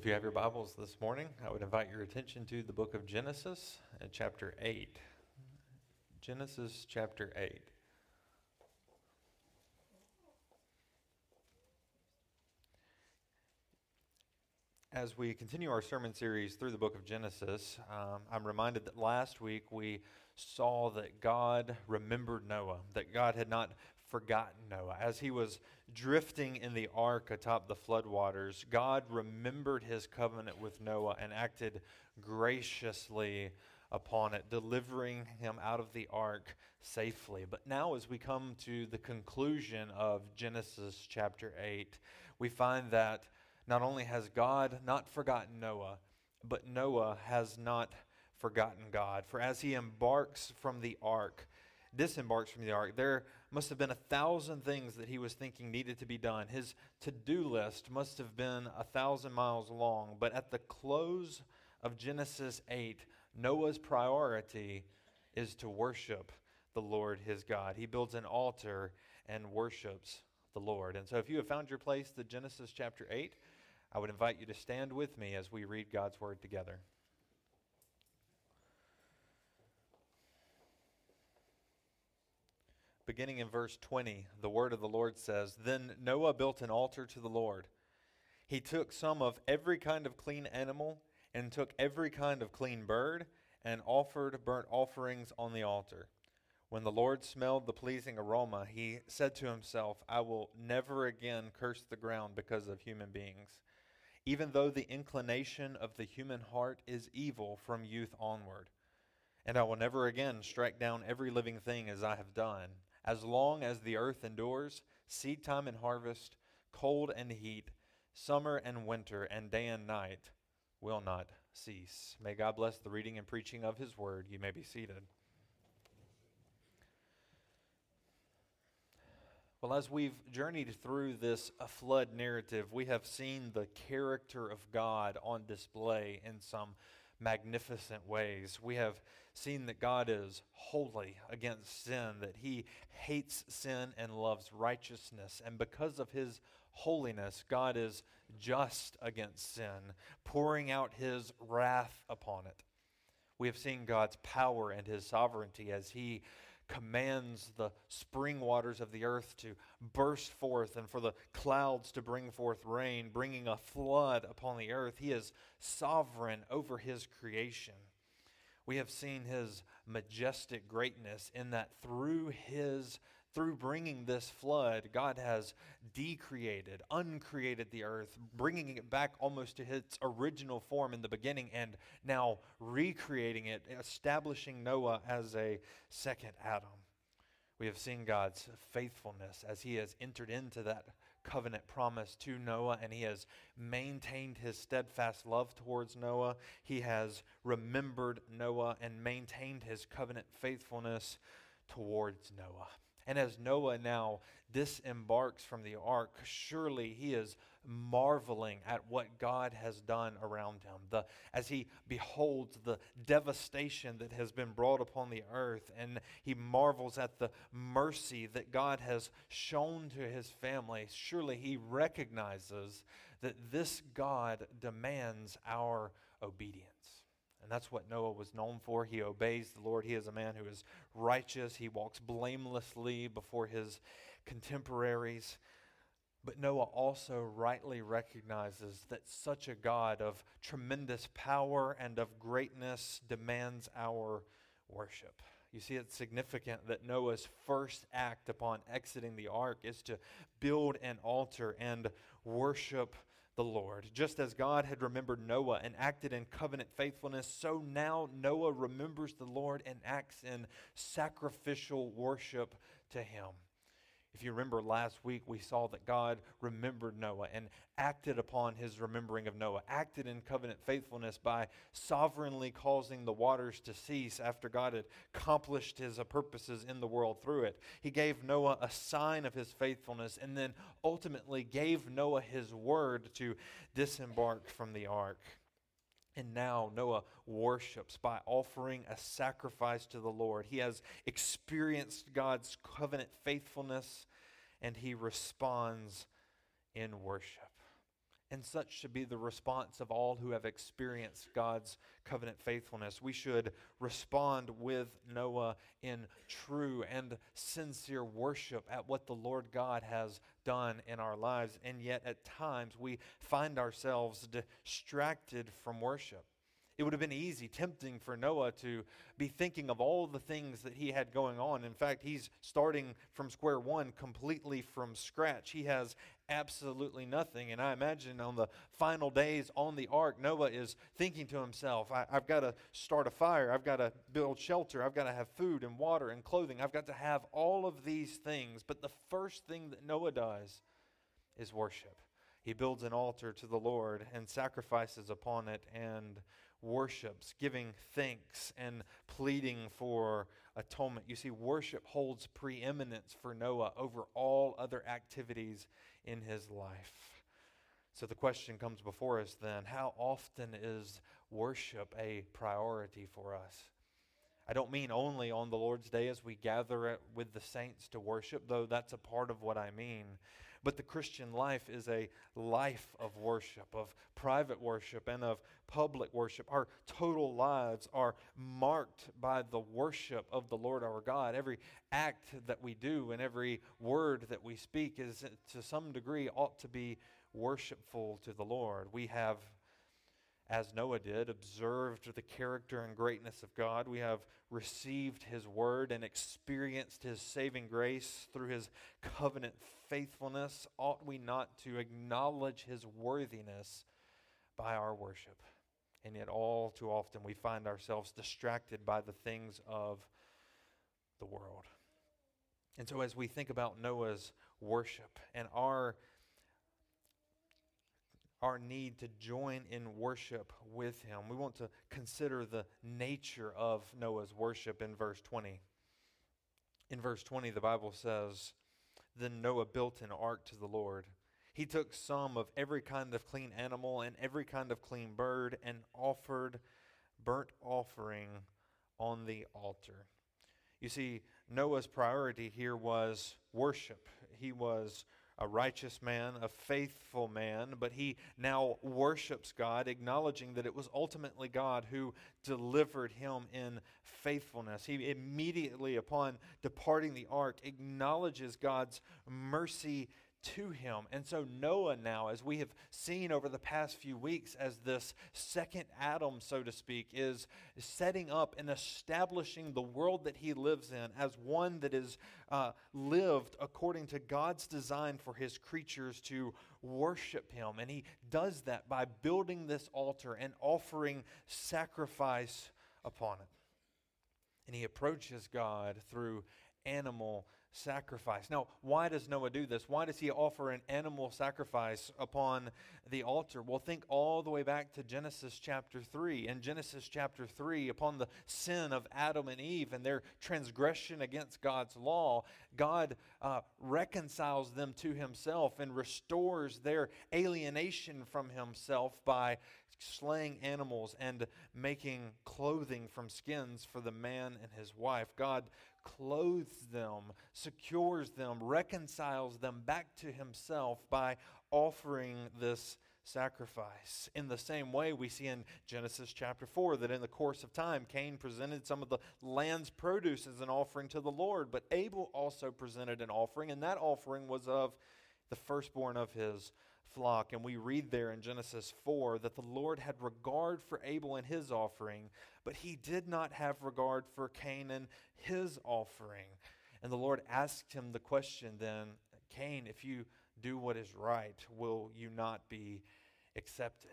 if you have your Bibles this morning, I would invite your attention to the book of Genesis, uh, chapter 8. Genesis chapter 8. As we continue our sermon series through the book of Genesis, um, I'm reminded that last week we saw that God remembered Noah, that God had not forgotten Noah. As he was drifting in the ark atop the floodwaters, God remembered his covenant with Noah and acted graciously upon it, delivering him out of the ark safely. But now, as we come to the conclusion of Genesis chapter 8, we find that not only has God not forgotten Noah, but Noah has not forgotten God. For as he embarks from the ark, disembarks from the ark, there must have been a thousand things that he was thinking needed to be done. His to do list must have been a thousand miles long. But at the close of Genesis 8, Noah's priority is to worship the Lord his God. He builds an altar and worships the Lord. And so if you have found your place to Genesis chapter 8, I would invite you to stand with me as we read God's word together. Beginning in verse 20, the word of the Lord says Then Noah built an altar to the Lord. He took some of every kind of clean animal and took every kind of clean bird and offered burnt offerings on the altar. When the Lord smelled the pleasing aroma, he said to himself, I will never again curse the ground because of human beings, even though the inclination of the human heart is evil from youth onward. And I will never again strike down every living thing as I have done as long as the earth endures, seed time and harvest, cold and heat, summer and winter, and day and night will not cease. May God bless the reading and preaching of his word. You may be seated. Well, as we've journeyed through this flood narrative, we have seen the character of God on display in some magnificent ways. We have seen that God is holy against sin, that he hates sin and loves righteousness. And because of his holiness, God is just against sin, pouring out his wrath upon it. We have seen God's power and his sovereignty as he commands the spring waters of the earth to burst forth and for the clouds to bring forth rain, bringing a flood upon the earth. He is sovereign over his creation. We have seen his majestic greatness in that through his through bringing this flood, God has decreated, uncreated the earth, bringing it back almost to its original form in the beginning, and now recreating it, establishing Noah as a second Adam. We have seen God's faithfulness as he has entered into that covenant promise to Noah, and he has maintained his steadfast love towards Noah. He has remembered Noah and maintained his covenant faithfulness towards Noah. And as Noah now disembarks from the ark, surely he is marveling at what God has done around him. The, as he beholds the devastation that has been brought upon the earth, and he marvels at the mercy that God has shown to his family, surely he recognizes that this God demands our obedience. And that's what Noah was known for. He obeys the Lord. He is a man who is righteous. He walks blamelessly before his contemporaries. But Noah also rightly recognizes that such a God of tremendous power and of greatness demands our worship. You see, it's significant that Noah's first act upon exiting the ark is to build an altar and worship the Lord. Just as God had remembered Noah and acted in covenant faithfulness, so now Noah remembers the Lord and acts in sacrificial worship to him. If you remember last week, we saw that God remembered Noah and acted upon his remembering of Noah, acted in covenant faithfulness by sovereignly causing the waters to cease after God had accomplished his purposes in the world through it. He gave Noah a sign of his faithfulness and then ultimately gave Noah his word to disembark from the ark. And now Noah worships by offering a sacrifice to the Lord. He has experienced God's covenant faithfulness and he responds in worship. And such should be the response of all who have experienced God's covenant faithfulness. We should respond with Noah in true and sincere worship at what the Lord God has done in our lives. And yet, at times, we find ourselves distracted from worship. It would have been easy, tempting for Noah to be thinking of all the things that he had going on. In fact, he's starting from square one completely from scratch. He has absolutely nothing. And I imagine on the final days on the ark, Noah is thinking to himself, I, have got to start a fire. I've got to build shelter. I've got to have food and water and clothing. I've got to have all of these things. But the first thing that Noah does is worship. He builds an altar to the Lord and sacrifices upon it and worships, giving thanks and pleading for atonement. You see, worship holds preeminence for Noah over all other activities in his life. So the question comes before us then how often is worship a priority for us? I don't mean only on the Lord's Day as we gather with the saints to worship, though that's a part of what I mean. But the Christian life is a life of worship, of private worship, and of public worship. Our total lives are marked by the worship of the Lord our God. Every act that we do and every word that we speak is, to some degree, ought to be worshipful to the Lord. We have as Noah did, observed the character and greatness of God. We have received his word and experienced his saving grace through his covenant faithfulness. Ought we not to acknowledge his worthiness by our worship? And yet, all too often, we find ourselves distracted by the things of the world. And so, as we think about Noah's worship and our our need to join in worship with him. We want to consider the nature of Noah's worship in verse 20. In verse 20, the Bible says, Then Noah built an ark to the Lord. He took some of every kind of clean animal and every kind of clean bird and offered burnt offering on the altar. You see, Noah's priority here was worship. He was a righteous man, a faithful man, but he now worships God, acknowledging that it was ultimately God who delivered him in faithfulness. He immediately, upon departing the ark, acknowledges God's mercy to him. And so Noah now, as we have seen over the past few weeks, as this second Adam, so to speak, is setting up and establishing the world that he lives in as one that is uh, lived according to God's design for his creatures to worship him. And he does that by building this altar and offering sacrifice upon it. And he approaches God through animal sacrifice. Now, why does Noah do this? Why does he offer an animal sacrifice upon the altar? Well, think all the way back to Genesis chapter 3. In Genesis chapter 3, upon the sin of Adam and Eve and their transgression against God's law, God uh, reconciles them to himself and restores their alienation from himself by slaying animals and making clothing from skins for the man and his wife. God clothes them, secures them, reconciles them back to himself by offering this sacrifice. In the same way, we see in Genesis chapter 4 that in the course of time, Cain presented some of the land's produce as an offering to the Lord, but Abel also presented an offering, and that offering was of the firstborn of his flock. And we read there in Genesis 4 that the Lord had regard for Abel and his offering, but he did not have regard for Cain and his offering. And the Lord asked him the question then Cain, if you do what is right, will you not be accepted?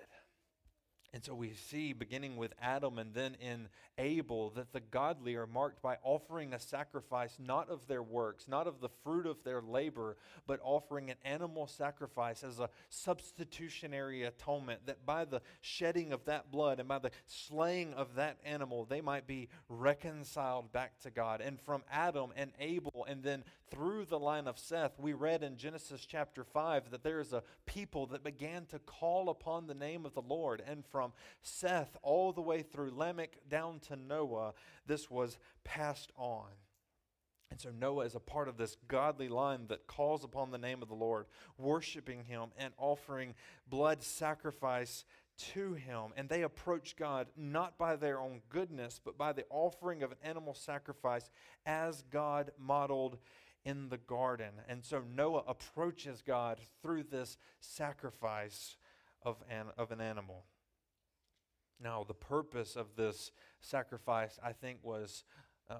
And so we see, beginning with Adam and then in Abel, that the godly are marked by offering a sacrifice not of their works, not of the fruit of their labor, but offering an animal sacrifice as a substitutionary atonement, that by the shedding of that blood and by the slaying of that animal, they might be reconciled back to God. And from Adam and Abel, and then through the line of Seth, we read in Genesis chapter 5 that there is a people that began to call upon the name of the Lord. And from Seth all the way through Lamech down to Noah, this was passed on. And so Noah is a part of this godly line that calls upon the name of the Lord, worshiping him and offering blood sacrifice to him. And they approach God not by their own goodness, but by the offering of an animal sacrifice as God modeled in the garden. And so Noah approaches God through this sacrifice of an, of an animal. Now, the purpose of this sacrifice, I think, was uh,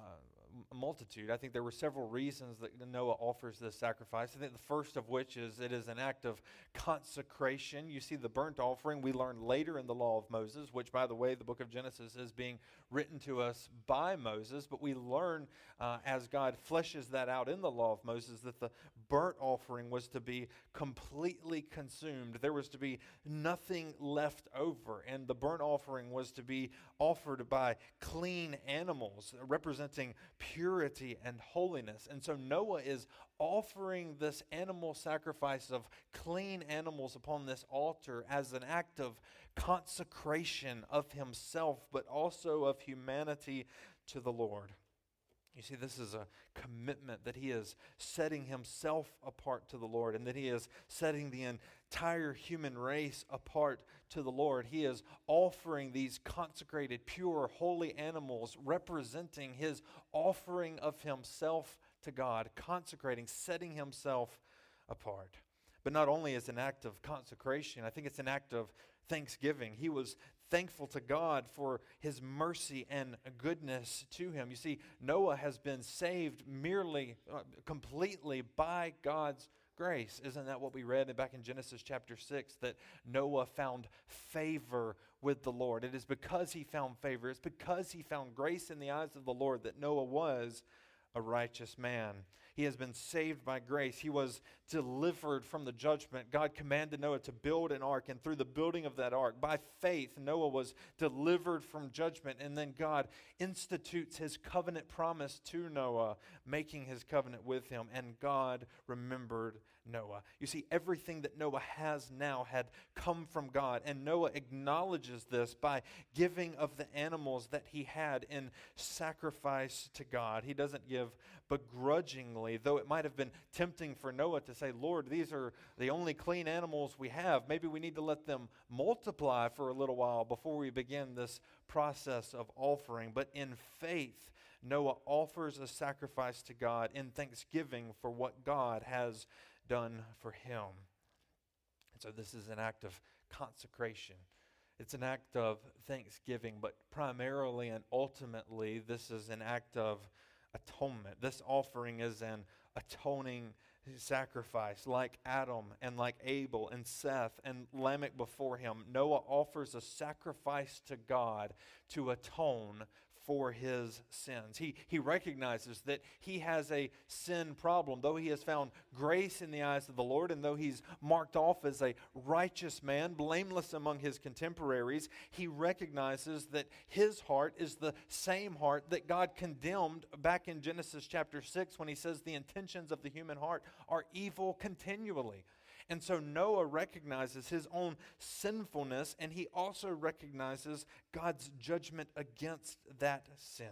multitude. I think there were several reasons that Noah offers this sacrifice. I think the first of which is it is an act of consecration. You see, the burnt offering we learn later in the law of Moses, which, by the way, the book of Genesis is being written to us by Moses, but we learn uh, as God fleshes that out in the law of Moses that the burnt offering was to be completely consumed. There was to be nothing left over, and the burnt offering was to be offered by clean animals representing purity and holiness. And so Noah is offering this animal sacrifice of clean animals upon this altar as an act of consecration of himself, but also of humanity to the Lord. You see, this is a commitment that he is setting himself apart to the Lord and that he is setting the entire human race apart to the Lord. He is offering these consecrated, pure, holy animals representing his offering of himself to God, consecrating, setting himself apart. But not only as an act of consecration, I think it's an act of thanksgiving. He was thankful to God for his mercy and goodness to him. You see, Noah has been saved merely, uh, completely by God's grace. Isn't that what we read back in Genesis chapter 6 that Noah found favor with the Lord? It is because he found favor, it's because he found grace in the eyes of the Lord that Noah was a righteous man. He has been saved by grace. He was delivered from the judgment. God commanded Noah to build an ark, and through the building of that ark, by faith, Noah was delivered from judgment. And then God institutes his covenant promise to Noah, making his covenant with him, and God remembered Noah. You see, everything that Noah has now had come from God, and Noah acknowledges this by giving of the animals that he had in sacrifice to God. He doesn't give begrudgingly, though it might have been tempting for Noah to say, Lord, these are the only clean animals we have. Maybe we need to let them multiply for a little while before we begin this process of offering. But in faith, Noah offers a sacrifice to God in thanksgiving for what God has done for him. And so this is an act of consecration. It's an act of thanksgiving, but primarily and ultimately, this is an act of atonement. This offering is an atoning sacrifice, like Adam and like Abel and Seth and Lamech before him. Noah offers a sacrifice to God to atone for his sins. He, he recognizes that he has a sin problem. Though he has found grace in the eyes of the Lord, and though he's marked off as a righteous man, blameless among his contemporaries, he recognizes that his heart is the same heart that God condemned back in Genesis chapter 6 when he says the intentions of the human heart are evil continually. And so Noah recognizes his own sinfulness and he also recognizes God's judgment against that sin.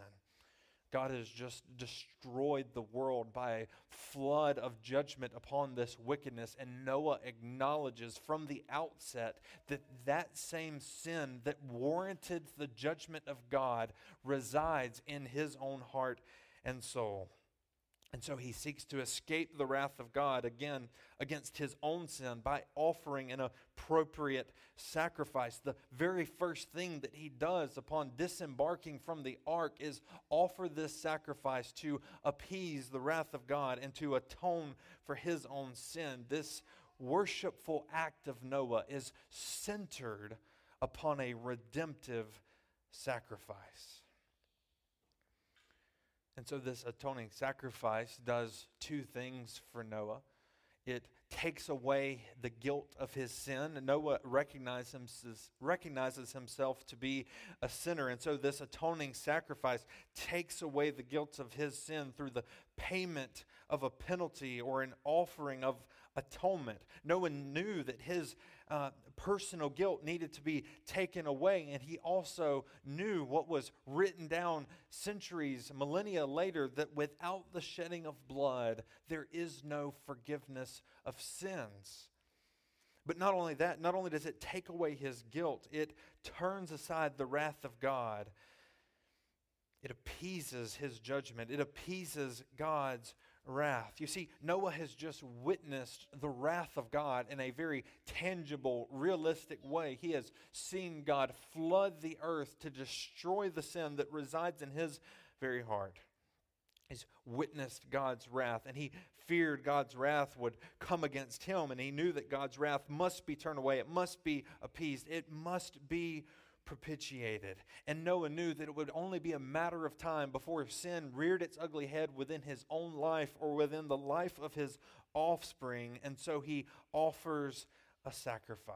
God has just destroyed the world by a flood of judgment upon this wickedness. And Noah acknowledges from the outset that that same sin that warranted the judgment of God resides in his own heart and soul. And so he seeks to escape the wrath of God again against his own sin by offering an appropriate sacrifice. The very first thing that he does upon disembarking from the ark is offer this sacrifice to appease the wrath of God and to atone for his own sin. This worshipful act of Noah is centered upon a redemptive sacrifice. And so, this atoning sacrifice does two things for Noah. It takes away the guilt of his sin. Noah recognizes, himself to be a sinner. And so, this atoning sacrifice takes away the guilt of his sin through the payment of a penalty or an offering of atonement. Noah knew that his uh, personal guilt needed to be taken away, and he also knew what was written down centuries, millennia later that without the shedding of blood, there is no forgiveness of sins. But not only that, not only does it take away his guilt, it turns aside the wrath of God. It appeases his judgment. It appeases God's wrath. You see, Noah has just witnessed the wrath of God in a very tangible, realistic way. He has seen God flood the earth to destroy the sin that resides in his very heart. He's witnessed God's wrath, and he feared God's wrath would come against him, and he knew that God's wrath must be turned away. It must be appeased. It must be propitiated. And Noah knew that it would only be a matter of time before sin reared its ugly head within his own life or within the life of his offspring. And so he offers a sacrifice.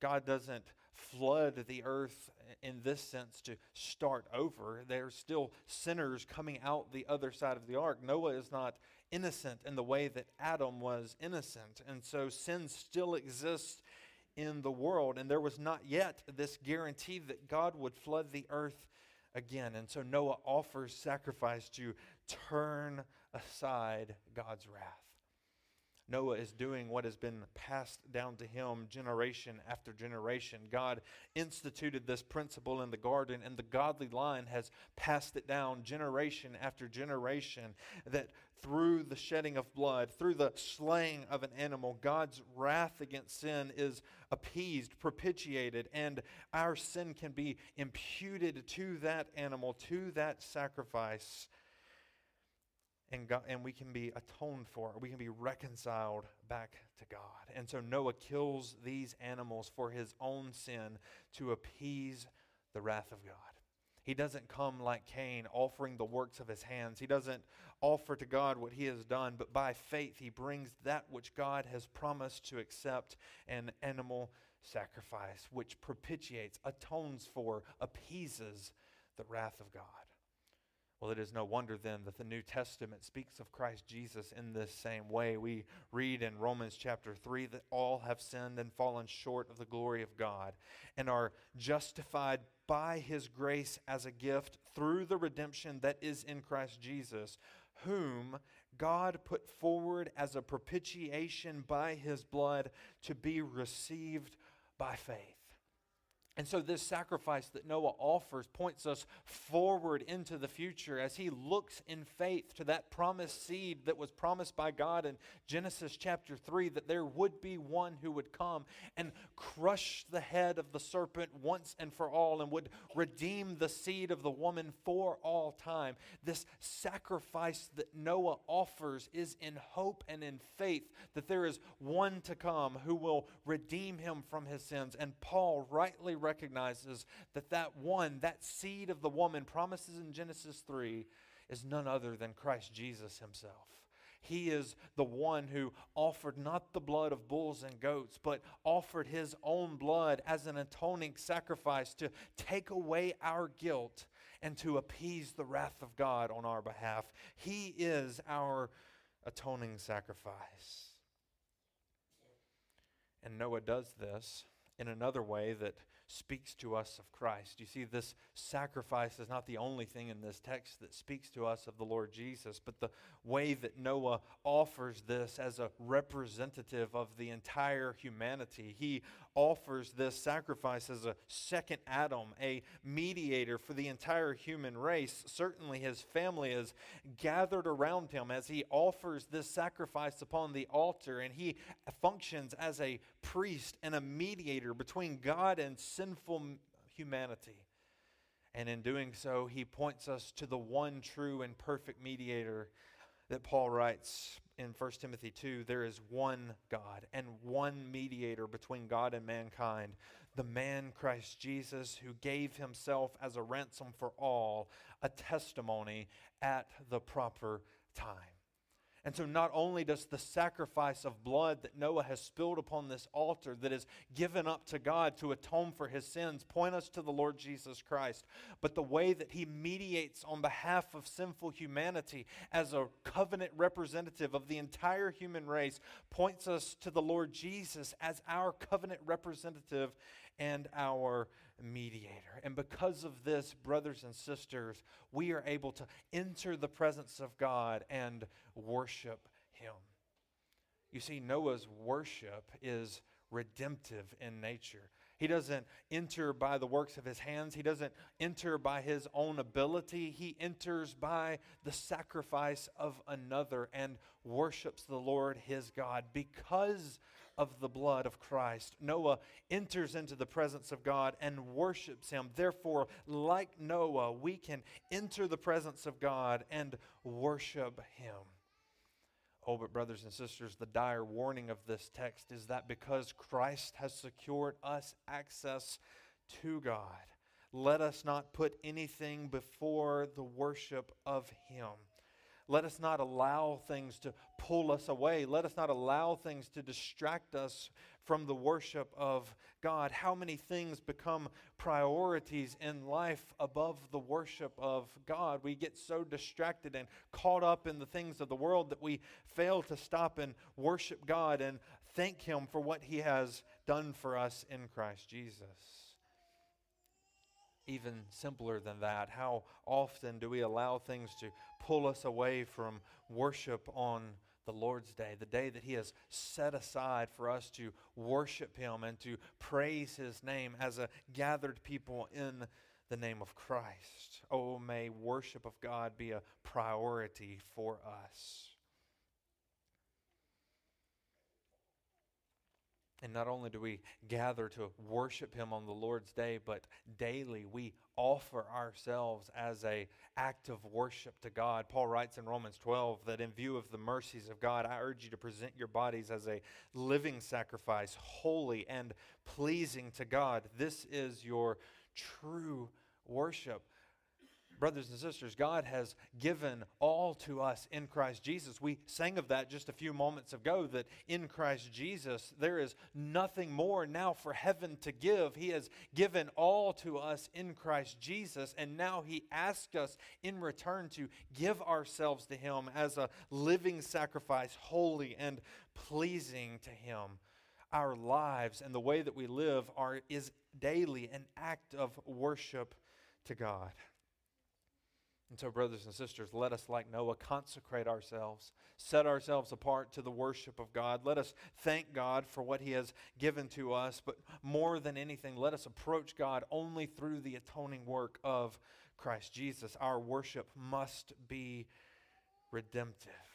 God doesn't flood the earth in this sense to start over. There's still sinners coming out the other side of the ark. Noah is not innocent in the way that Adam was innocent. And so sin still exists in the world, and there was not yet this guarantee that God would flood the earth again. And so Noah offers sacrifice to turn aside God's wrath. Noah is doing what has been passed down to him generation after generation. God instituted this principle in the garden, and the godly line has passed it down generation after generation that through the shedding of blood, through the slaying of an animal, God's wrath against sin is appeased, propitiated, and our sin can be imputed to that animal, to that sacrifice. And, God, and we can be atoned for, we can be reconciled back to God. And so Noah kills these animals for his own sin to appease the wrath of God. He doesn't come like Cain, offering the works of his hands. He doesn't offer to God what he has done, but by faith he brings that which God has promised to accept an animal sacrifice, which propitiates, atones for, appeases the wrath of God. Well, it is no wonder then that the New Testament speaks of Christ Jesus in this same way. We read in Romans chapter 3 that all have sinned and fallen short of the glory of God and are justified by his grace as a gift through the redemption that is in Christ Jesus, whom God put forward as a propitiation by his blood to be received by faith. And so, this sacrifice that Noah offers points us forward into the future as he looks in faith to that promised seed that was promised by God in Genesis chapter 3 that there would be one who would come and crush the head of the serpent once and for all and would redeem the seed of the woman for all time. This sacrifice that Noah offers is in hope and in faith that there is one to come who will redeem him from his sins. And Paul rightly recognizes that that one, that seed of the woman promises in Genesis 3, is none other than Christ Jesus himself. He is the one who offered not the blood of bulls and goats, but offered his own blood as an atoning sacrifice to take away our guilt and to appease the wrath of God on our behalf. He is our atoning sacrifice. And Noah does this in another way that speaks to us of Christ. You see, this sacrifice is not the only thing in this text that speaks to us of the Lord Jesus, but the way that Noah offers this as a representative of the entire humanity. He offers this sacrifice as a second Adam, a mediator for the entire human race. Certainly, his family is gathered around him as he offers this sacrifice upon the altar, and he functions as a priest and a mediator between God and sinful humanity. And in doing so, he points us to the one true and perfect mediator that Paul writes in 1 Timothy 2 there is one God and one mediator between God and mankind, the man Christ Jesus, who gave himself as a ransom for all, a testimony at the proper time. And so, not only does the sacrifice of blood that Noah has spilled upon this altar, that is given up to God to atone for his sins, point us to the Lord Jesus Christ, but the way that he mediates on behalf of sinful humanity as a covenant representative of the entire human race points us to the Lord Jesus as our covenant representative and our mediator. And because of this, brothers and sisters, we are able to enter the presence of God and worship Him. You see, Noah's worship is redemptive in nature. He doesn't enter by the works of his hands. He doesn't enter by his own ability. He enters by the sacrifice of another and worships the Lord his God because of the blood of Christ. Noah enters into the presence of God and worships him. Therefore, like Noah, we can enter the presence of God and worship him. Oh, but brothers and sisters, the dire warning of this text is that because Christ has secured us access to God, let us not put anything before the worship of Him. Let us not allow things to pull us away. Let us not allow things to distract us from the worship of God. How many things become priorities in life above the worship of God? We get so distracted and caught up in the things of the world that we fail to stop and worship God and thank Him for what He has done for us in Christ Jesus even simpler than that. How often do we allow things to pull us away from worship on the Lord's Day, the day that He has set aside for us to worship Him and to praise His name as a gathered people in the name of Christ? Oh, may worship of God be a priority for us. And not only do we gather to worship him on the Lord's day, but daily we offer ourselves as a act of worship to God. Paul writes in Romans 12 that in view of the mercies of God, I urge you to present your bodies as a living sacrifice, holy and pleasing to God. This is your true worship brothers and sisters, God has given all to us in Christ Jesus. We sang of that just a few moments ago that in Christ Jesus there is nothing more now for heaven to give. He has given all to us in Christ Jesus, and now He asks us in return to give ourselves to Him as a living sacrifice, holy and pleasing to Him. Our lives and the way that we live are, is daily an act of worship to God. And so, brothers and sisters, let us, like Noah, consecrate ourselves, set ourselves apart to the worship of God. Let us thank God for what He has given to us. But more than anything, let us approach God only through the atoning work of Christ Jesus. Our worship must be redemptive.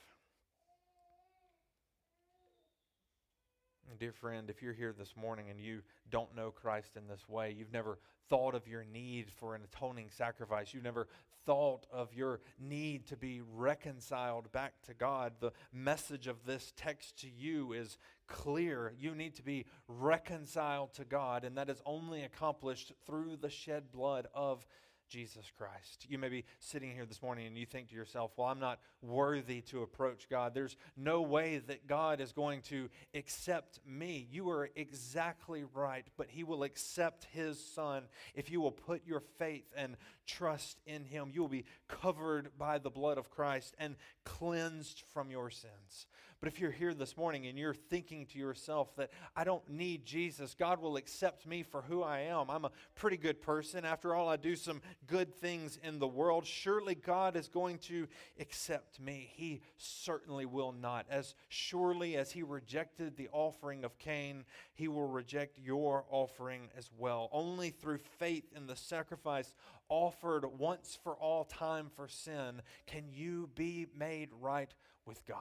Dear friend, if you're here this morning and you don't know Christ in this way, you've never thought of your need for an atoning sacrifice, you've never thought of your need to be reconciled back to God, the message of this text to you is clear. You need to be reconciled to God, and that is only accomplished through the shed blood of Jesus Christ. You may be sitting here this morning and you think to yourself, well, I'm not worthy to approach God. There's no way that God is going to accept me. You are exactly right, but He will accept His Son if you will put your faith and trust in Him. You will be covered by the blood of Christ and cleansed from your sins. But if you're here this morning and you're thinking to yourself that I don't need Jesus, God will accept me for who I am. I'm a pretty good person. After all, I do some good things in the world. Surely God is going to accept me. He certainly will not. As surely as He rejected the offering of Cain, He will reject your offering as well. Only through faith in the sacrifice offered once for all time for sin can you be made right with God.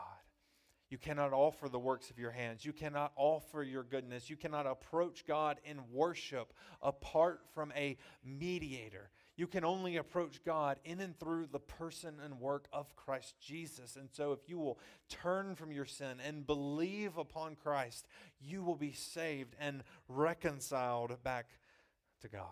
You cannot offer the works of your hands. You cannot offer your goodness. You cannot approach God in worship apart from a mediator. You can only approach God in and through the person and work of Christ Jesus. And so, if you will turn from your sin and believe upon Christ, you will be saved and reconciled back to God.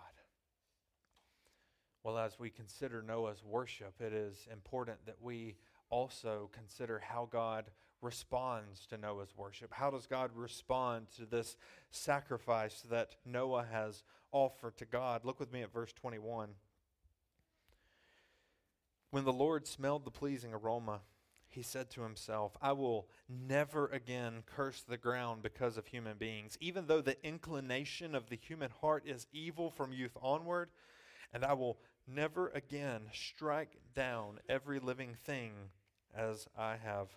Well, as we consider Noah's worship, it is important that we also consider how God responds to Noah's worship. How does God respond to this sacrifice that Noah has offered to God? Look with me at verse 21. When the Lord smelled the pleasing aroma, he said to himself, I will never again curse the ground because of human beings, even though the inclination of the human heart is evil from youth onward, and I will never again strike down every living thing as I have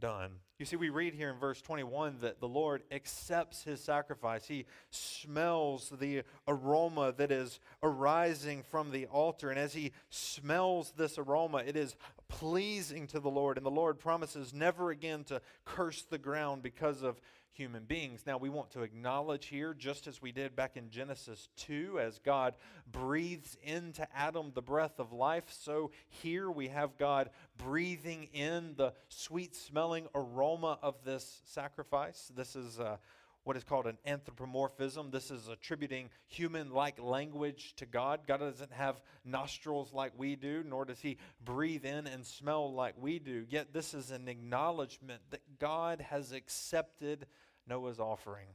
done. You see, we read here in verse 21 that the Lord accepts his sacrifice. He smells the aroma that is arising from the altar. And as he smells this aroma, it is pleasing to the Lord. And the Lord promises never again to curse the ground because of human beings. Now, we want to acknowledge here, just as we did back in Genesis 2, as God breathes into Adam the breath of life, so here we have God breathing in the sweet smelling aroma of this sacrifice. This is. Uh, what is called an anthropomorphism. This is attributing human like language to God. God doesn't have nostrils like we do, nor does he breathe in and smell like we do. Yet, this is an acknowledgement that God has accepted Noah's offering.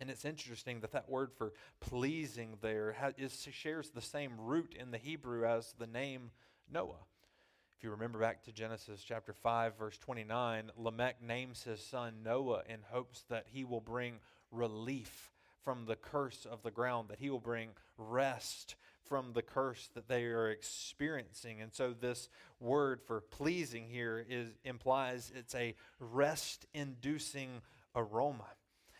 And it's interesting that that word for pleasing there has, is, shares the same root in the Hebrew as the name Noah. If you remember back to Genesis chapter 5, verse 29, Lamech names his son Noah in hopes that he will bring relief from the curse of the ground, that he will bring rest from the curse that they are experiencing. And so this word for pleasing here is implies it's a rest inducing aroma.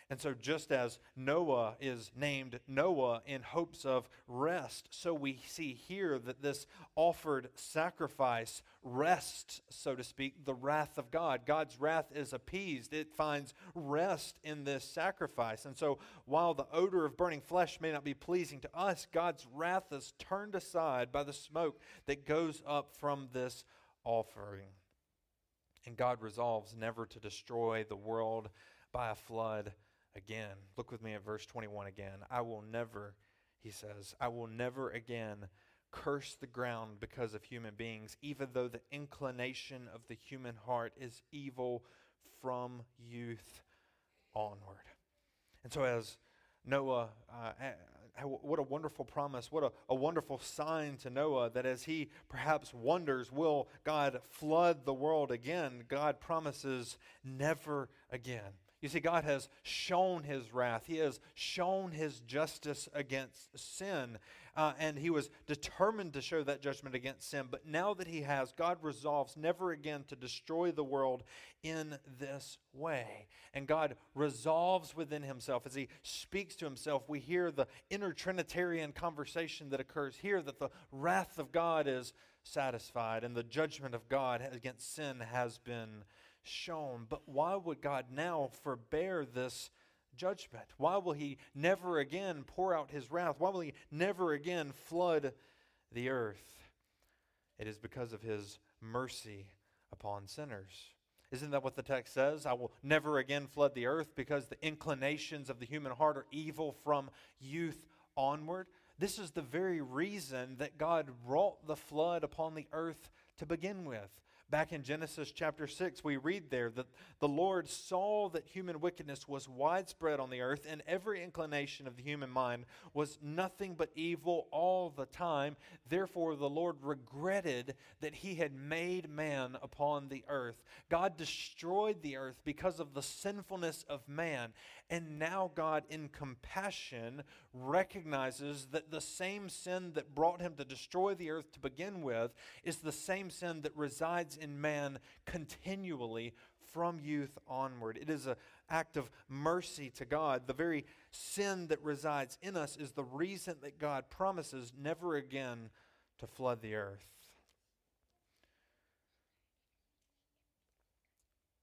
And so, just as Noah is named Noah in hopes of rest, so we see here that this offered sacrifice rests, so to speak, the wrath of God. God's wrath is appeased, it finds rest in this sacrifice. And so, while the odor of burning flesh may not be pleasing to us, God's wrath is turned aside by the smoke that goes up from this offering. And God resolves never to destroy the world by a flood again. Look with me at verse 21 again. I will never, he says, I will never again curse the ground because of human beings, even though the inclination of the human heart is evil from youth onward. And so, as Noah, uh, what a wonderful promise, what a, a wonderful sign to Noah that as he perhaps wonders, will God flood the world again? God promises never again. You see, God has shown his wrath. He has shown his justice against sin. Uh, and he was determined to show that judgment against sin. But now that he has, God resolves never again to destroy the world in this way. And God resolves within himself. As he speaks to himself, we hear the inner Trinitarian conversation that occurs here that the wrath of God is satisfied and the judgment of God against sin has been shown. But why would God now forbear this judgment? Why will He never again pour out His wrath? Why will He never again flood the earth? It is because of His mercy upon sinners. Isn't that what the text says? I will never again flood the earth because the inclinations of the human heart are evil from youth onward. This is the very reason that God wrought the flood upon the earth to begin with. Back in Genesis chapter 6, we read there that the Lord saw that human wickedness was widespread on the earth, and every inclination of the human mind was nothing but evil all the time. Therefore, the Lord regretted that he had made man upon the earth. God destroyed the earth because of the sinfulness of man. And now God, in compassion, recognizes that the same sin that brought him to destroy the earth to begin with is the same sin that resides in man continually from youth onward. It is an act of mercy to God. The very sin that resides in us is the reason that God promises never again to flood the earth.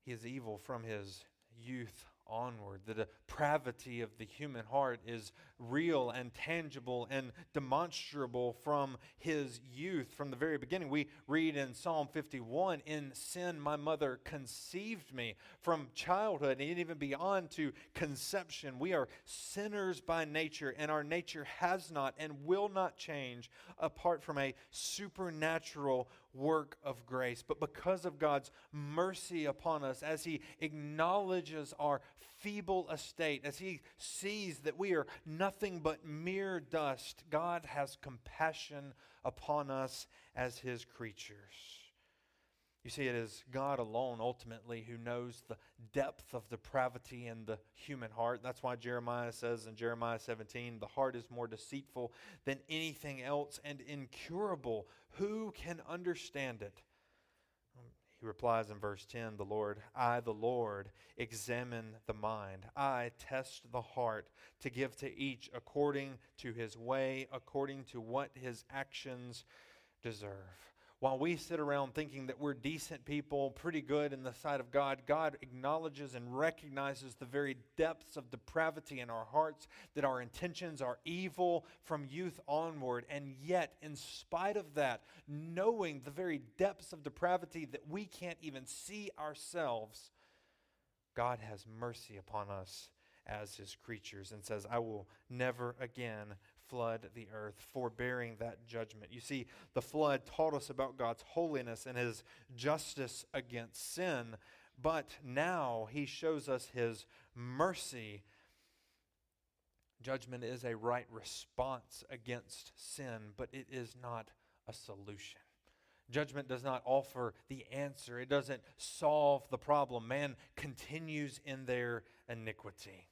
He is evil from his youth onward. The depravity of the human heart is real and tangible and demonstrable from his youth, from the very beginning. We read in Psalm 51 In sin, my mother conceived me. From childhood and even beyond to conception, we are sinners by nature, and our nature has not and will not change apart from a supernatural work of grace, but because of God's mercy upon us, as He acknowledges our feeble estate, as He sees that we are nothing but mere dust, God has compassion upon us as His creatures. You see, it is God alone ultimately who knows the depth of depravity in the human heart. That's why Jeremiah says in Jeremiah 17, the heart is more deceitful than anything else and incurable. Who can understand it? Um, he replies in verse 10 The Lord, I, the Lord, examine the mind. I test the heart to give to each according to his way, according to what his actions deserve while we sit around thinking that we're decent people, pretty good in the sight of God, God acknowledges and recognizes the very depths of depravity in our hearts, that our intentions are evil from youth onward. And yet, in spite of that, knowing the very depths of depravity that we can't even see ourselves, God has mercy upon us as his creatures and says, I will never again flood the earth, forbearing that judgment. You see, the flood taught us about God's holiness and his justice against sin, but now he shows us his mercy. Judgment is a right response against sin, but it is not a solution. Judgment does not offer the answer, it doesn't solve the problem. Man continues in their iniquity.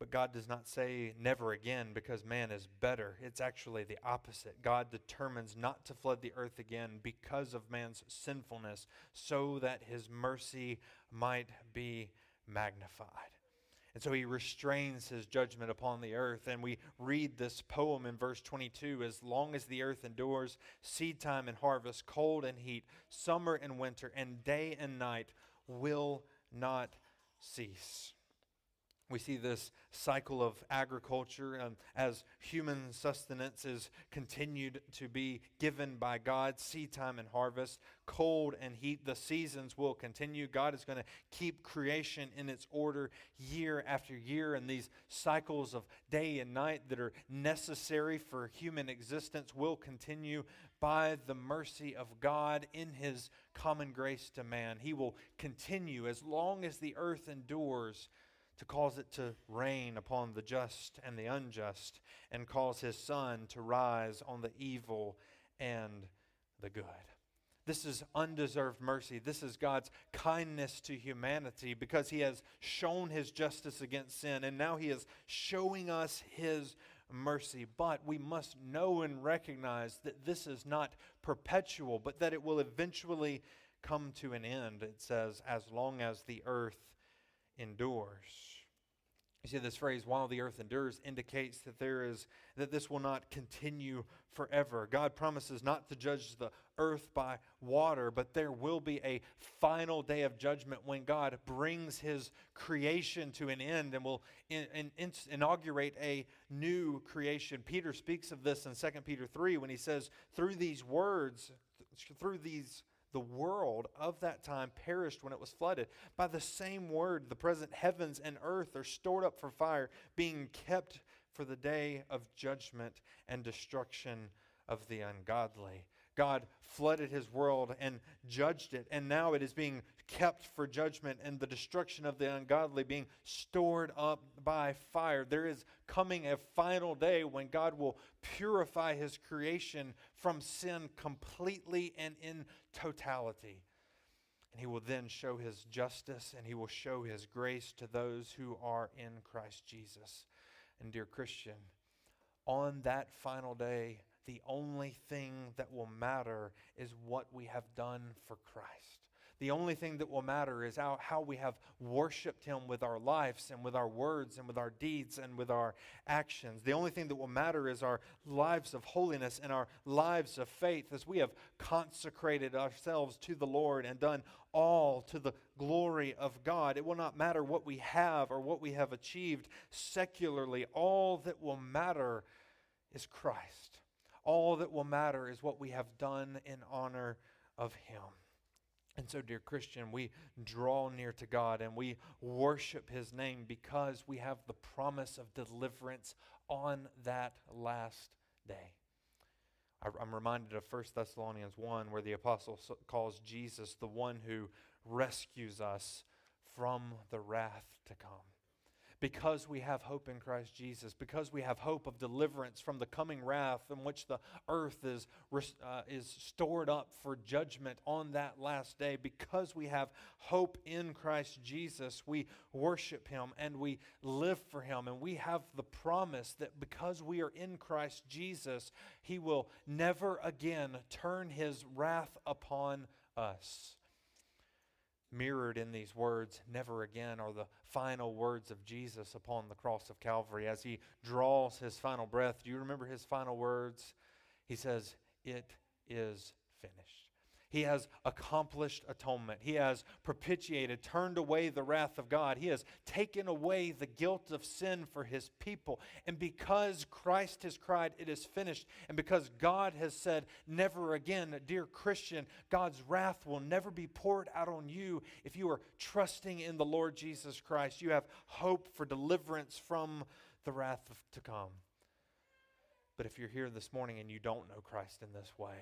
But God does not say never again because man is better. It's actually the opposite. God determines not to flood the earth again because of man's sinfulness so that his mercy might be magnified. And so he restrains his judgment upon the earth. And we read this poem in verse 22 As long as the earth endures, seed time and harvest, cold and heat, summer and winter, and day and night will not cease. We see this cycle of agriculture um, as human sustenance is continued to be given by God, seed time and harvest, cold and heat. The seasons will continue. God is going to keep creation in its order year after year, and these cycles of day and night that are necessary for human existence will continue by the mercy of God in His common grace to man. He will continue as long as the earth endures to cause it to rain upon the just and the unjust, and cause his sun to rise on the evil and the good. This is undeserved mercy. This is God's kindness to humanity because He has shown His justice against sin, and now He is showing us His mercy. But we must know and recognize that this is not perpetual, but that it will eventually come to an end. It says, as long as the earth endures. You see, this phrase, while the earth endures, indicates that there is that this will not continue forever. God promises not to judge the earth by water, but there will be a final day of judgment when God brings his creation to an end and will in, in, inaugurate a new creation. Peter speaks of this in 2 Peter 3 when he says, Through these words, through these the world of that time perished when it was flooded. By the same word, the present heavens and earth are stored up for fire, being kept for the day of judgment and destruction of the ungodly. God flooded his world and judged it, and now it is being kept for judgment and the destruction of the ungodly being stored up by fire. There is coming a final day when God will purify his creation from sin completely and in totality. And he will then show his justice and he will show his grace to those who are in Christ Jesus. And, dear Christian, on that final day, the only thing that will matter is what we have done for Christ. The only thing that will matter is how, how we have worshiped Him with our lives and with our words and with our deeds and with our actions. The only thing that will matter is our lives of holiness and our lives of faith as we have consecrated ourselves to the Lord and done all to the glory of God. It will not matter what we have or what we have achieved secularly. All that will matter is Christ. All that will matter is what we have done in honor of Him. And so, dear Christian, we draw near to God and we worship His name because we have the promise of deliverance on that last day. I'm reminded of 1 Thessalonians 1, where the apostle calls Jesus the one who rescues us from the wrath to come because we have hope in Christ Jesus, because we have hope of deliverance from the coming wrath in which the earth is, uh, is stored up for judgment on that last day, because we have hope in Christ Jesus, we worship Him and we live for Him. And we have the promise that because we are in Christ Jesus, He will never again turn His wrath upon us mirrored in these words, never again, are the final words of Jesus upon the cross of Calvary as he draws his final breath. Do you remember his final words? He says, It is finished. He has accomplished atonement. He has propitiated, turned away the wrath of God. He has taken away the guilt of sin for his people. And because Christ has cried, it is finished, and because God has said, never again, dear Christian, God's wrath will never be poured out on you if you are trusting in the Lord Jesus Christ. You have hope for deliverance from the wrath to come. But if you're here this morning and you don't know Christ in this way,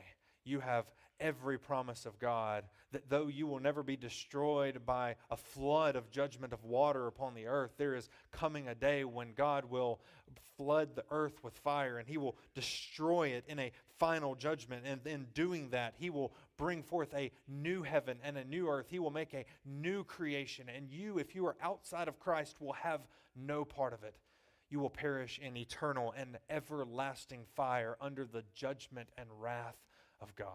you have every promise of God that though you will never be destroyed by a flood of judgment of water upon the earth, there is coming a day when God will flood the earth with fire and he will destroy it in a final judgment. And in doing that, he will bring forth a new heaven and a new earth. He will make a new creation. And you, if you are outside of Christ, will have no part of it. You will perish in eternal and everlasting fire under the judgment and wrath of God.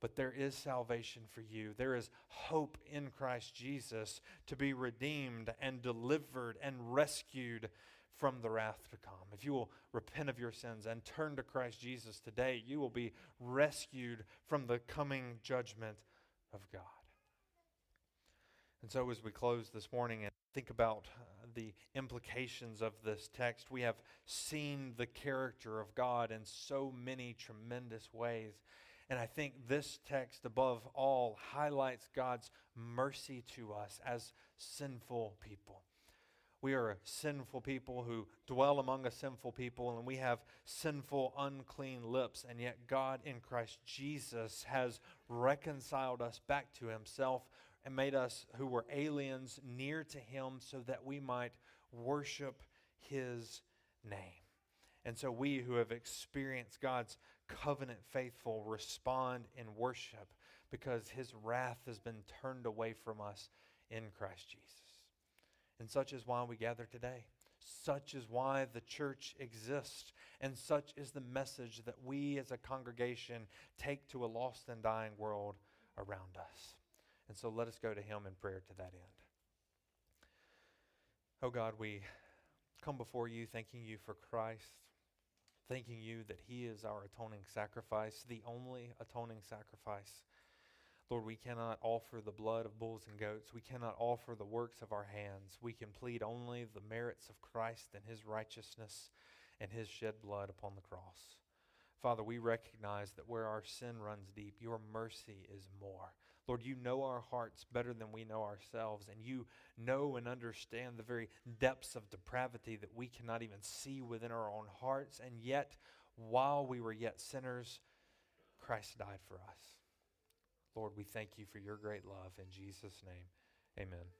But there is salvation for you. There is hope in Christ Jesus to be redeemed and delivered and rescued from the wrath to come. If you will repent of your sins and turn to Christ Jesus today, you will be rescued from the coming judgment of God. And so, as we close this morning and think about uh, the implications of this text, we have seen the character of God in so many tremendous ways. And I think this text, above all, highlights God's mercy to us as sinful people. We are sinful people who dwell among a sinful people, and we have sinful, unclean lips. And yet, God in Christ Jesus has reconciled us back to Himself and made us who were aliens near to Him so that we might worship His name. And so we who have experienced God's covenant faithful respond in worship because his wrath has been turned away from us in Christ Jesus. And such is why we gather today. Such is why the church exists. And such is the message that we as a congregation take to a lost and dying world around us. And so let us go to him in prayer to that end. Oh God, we come before you thanking you for Christ, thanking you that he is our atoning sacrifice, the only atoning sacrifice. Lord, we cannot offer the blood of bulls and goats. We cannot offer the works of our hands. We can plead only the merits of Christ and his righteousness and his shed blood upon the cross. Father, we recognize that where our sin runs deep, your mercy is more. Lord, you know our hearts better than we know ourselves, and you know and understand the very depths of depravity that we cannot even see within our own hearts. And yet, while we were yet sinners, Christ died for us. Lord, we thank you for your great love. In Jesus' name, amen.